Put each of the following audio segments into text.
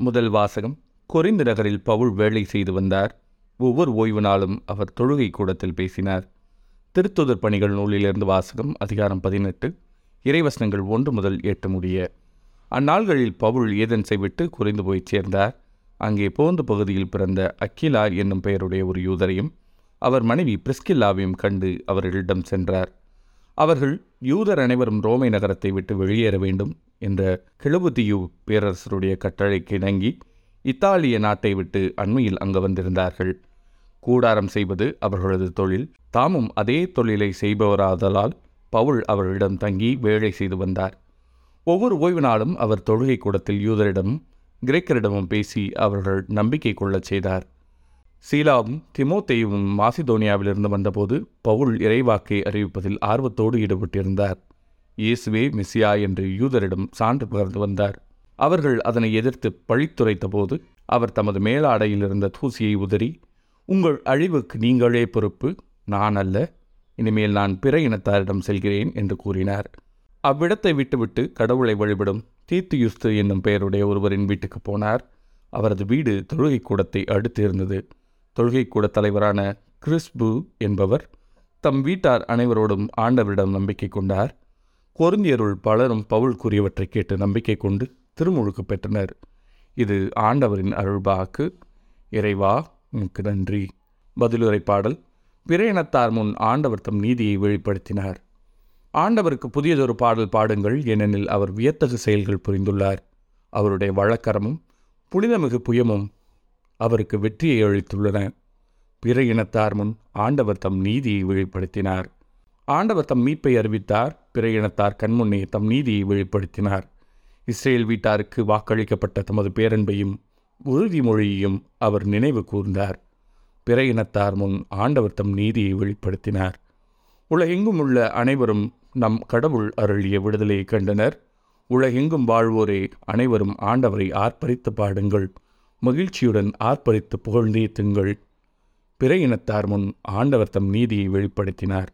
முதல் வாசகம். குறைந்த நகரில் பவுல் வேலை செய்து வந்தார். ஒவ்வொரு ஓய்வு நாளும் அவர் தொழுகை கூடத்தில் பேசினார். திருத்துதர் பணிகள் நூலிலிருந்து வாசகம் அதிகாரம் பதினெட்டு. இறைவசனங்கள் ஒன்று முதல் எட்டு முடிய. அந்நாள்களில் பவுல் ஏதென்ஸை விட்டு குறைந்து போய் சேர்ந்தார். அங்கே போந்த பகுதியில் பிறந்த அக்கிலா என்னும் பெயருடைய ஒரு யூதரையும் அவர் மனைவி பிரிஸ்கில்லாவையும் கண்டு அவர்களிடம் சென்றார். அவர்கள் யூதர் அனைவரும் ரோமை நகரத்தை விட்டு வெளியேற வேண்டும். என்ற கிழவுதியு பேரரசருடைய கட்டளைக்கு இணங்கி இத்தாலிய நாட்டை விட்டு அண்மையில் அங்கு வந்திருந்தார்கள். கூடாரம் செய்வது அவர்களது தொழில். தாமும் அதே தொழிலை செய்பவராதலால் பவுல் அவர்களிடம் தங்கி வேலை செய்து வந்தார். ஒவ்வொரு ஓய்வு நாளும் அவர் தொழுகை கூடத்தில் யூதரிடமும் கிரேக்கரிடமும் பேசி அவர்கள் நம்பிக்கை கொள்ளச் செய்தார். சீலாவும் திமோத்தேயும் மாசிதோனியாவிலிருந்து வந்தபோது பவுல் இறைவாக்கை அறிவிப்பதில் ஆர்வத்தோடு ஈடுபட்டிருந்தார். இயேசுவே மிஸ்ஸியா என்று யூதரிடம் சான்று பகர்ந்து வந்தார். அவர்கள் அதனை எதிர்த்து பழித்துரைத்த போது அவர் தமது மேலாடையில் இருந்த தூசியை உதறி உங்கள் அழிவுக்கு நீங்களே பொறுப்பு நான் அல்ல இனிமேல் நான் பிற இனத்தாரிடம் செல்கிறேன் என்று கூறினார். அவ்விடத்தை விட்டுவிட்டு கடவுளை வழிபடும் தீத்துயுஸ்து என்னும் பெயருடைய ஒருவரின் வீட்டுக்கு போனார். அவரது வீடு தொழுகை கூடத்தை அடுத்து இருந்தது. தொழுகை கூட தலைவரான கிறிஸ்பு என்பவர் தம் வீட்டார் அனைவரோடும் ஆண்டவரிடம் நம்பிக்கை கொண்டார். கொருந்தியருள் பலரும் பவுல் கூறியவற்றை கேட்டு நம்பிக்கை கொண்டு திருமுழுக்கு பெற்றனர். இது ஆண்டவரின் அருள்பாக்கு இறைவா உனக்கு நன்றி. பதிலுரை பாடல். பிற இனத்தார் முன் ஆண்டவர் தம் நீதியை வெளிப்படுத்தினார். ஆண்டவருக்கு புதியதொரு பாடல் பாடுங்கள் ஏனெனில் அவர் வியத்தகு செயல்கள் புரிந்துள்ளார். அவருடைய வழக்கரமும் புனிதமிகு புயமும் அவருக்கு வெற்றியை அளித்துள்ளன. பிற இனத்தார் முன் ஆண்டவர் தம் நீதியை வெளிப்படுத்தினார். ஆண்டவர் தம் மீட்பை அறிவித்தார். பிற இனத்தார் கண்முன்னே தம் நீதியை வெளிப்படுத்தினார். இஸ்ரேல் வீட்டாருக்கு வாக்களிக்கப்பட்ட தமது பேரன்பையும் உறுதிமொழியையும் அவர் நினைவு கூர்ந்தார். பிற இனத்தார் முன் ஆண்டவர் தம் நீதியை வெளிப்படுத்தினார். உலகெங்கும் உள்ள அனைவரும் நம் கடவுள் அருளிய விடுதலையை கண்டனர். உலகெங்கும் வாழ்வோரே அனைவரும் ஆண்டவரை ஆர்ப்பரித்து பாடுங்கள். மகிழ்ச்சியுடன் ஆர்ப்பரித்து புகழ்ந்தேத்துங்கள் பிற இனத்தார் முன் ஆண்டவர் தம் நீதியை வெளிப்படுத்தினார்.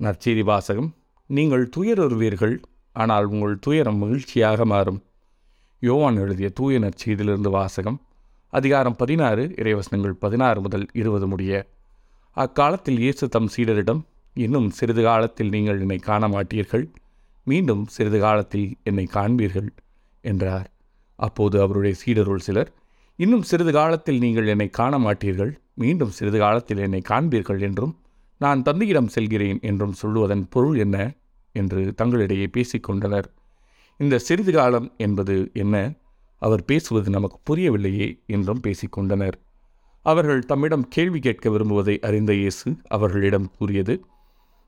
நற்செய்தி வாசகம் நீங்கள் துயருவீர்கள் ஆனால் உங்கள் துயரம் மகிழ்ச்சியாக மாறும். யோவான் எழுதிய தூய நற்செய்தியிலிருந்து வாசகம் அதிகாரம் பதினாறு இறைவசனங்கள் பதினாறு முதல் இருபது முடிய. அக்காலத்தில் இயேசு தம் சீடரிடம் இன்னும் சிறிது காலத்தில் நீங்கள் என்னை காண மாட்டீர்கள் மீண்டும் சிறிது காலத்தில் என்னை காண்பீர்கள் என்றார். அப்போது அவருடைய சீடருள் சிலர் இன்னும் சிறிது காலத்தில் நீங்கள் என்னை காண மாட்டீர்கள் மீண்டும் சிறிது காலத்தில் என்னை காண்பீர்கள் என்றும் நான் தந்தையிடம் செல்கிறேன் என்றும் சொல்லுவதன் பொருள் என்ன? என்று தங்களிடையே பேசிக்கொண்டனர் இந்த சிறிது காலம் என்பது என்ன? அவர் பேசுவது நமக்கு புரியவில்லையே என்றும் பேசிக்கொண்டனர் அவர்கள் தம்மிடம் கேள்வி கேட்க விரும்புவதை அறிந்த இயேசு அவர்களிடம் கூறியது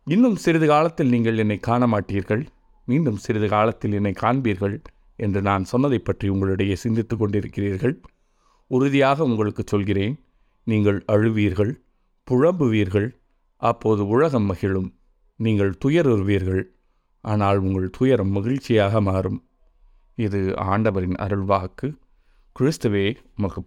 இன்னும் சிறிது காலத்தில் நீங்கள் என்னை காண மாட்டீர்கள் மீண்டும் சிறிது காலத்தில் என்னை காண்பீர்கள் என்று நான் சொன்னதை பற்றி உங்களிடையே சிந்தித்து கொண்டிருக்கிறீர்கள். உறுதியாக உங்களுக்கு சொல்கிறேன் நீங்கள் அழுவீர்கள் புழம்புவீர்கள் அப்போது உலகம் மகிழும் நீங்கள் துயருவீர்கள் ஆனால் உங்கள் துயரம் மகிழ்ச்சியாக மாறும். இது ஆண்டவரின் அருள்வாக்கு. கிறிஸ்துவே மகு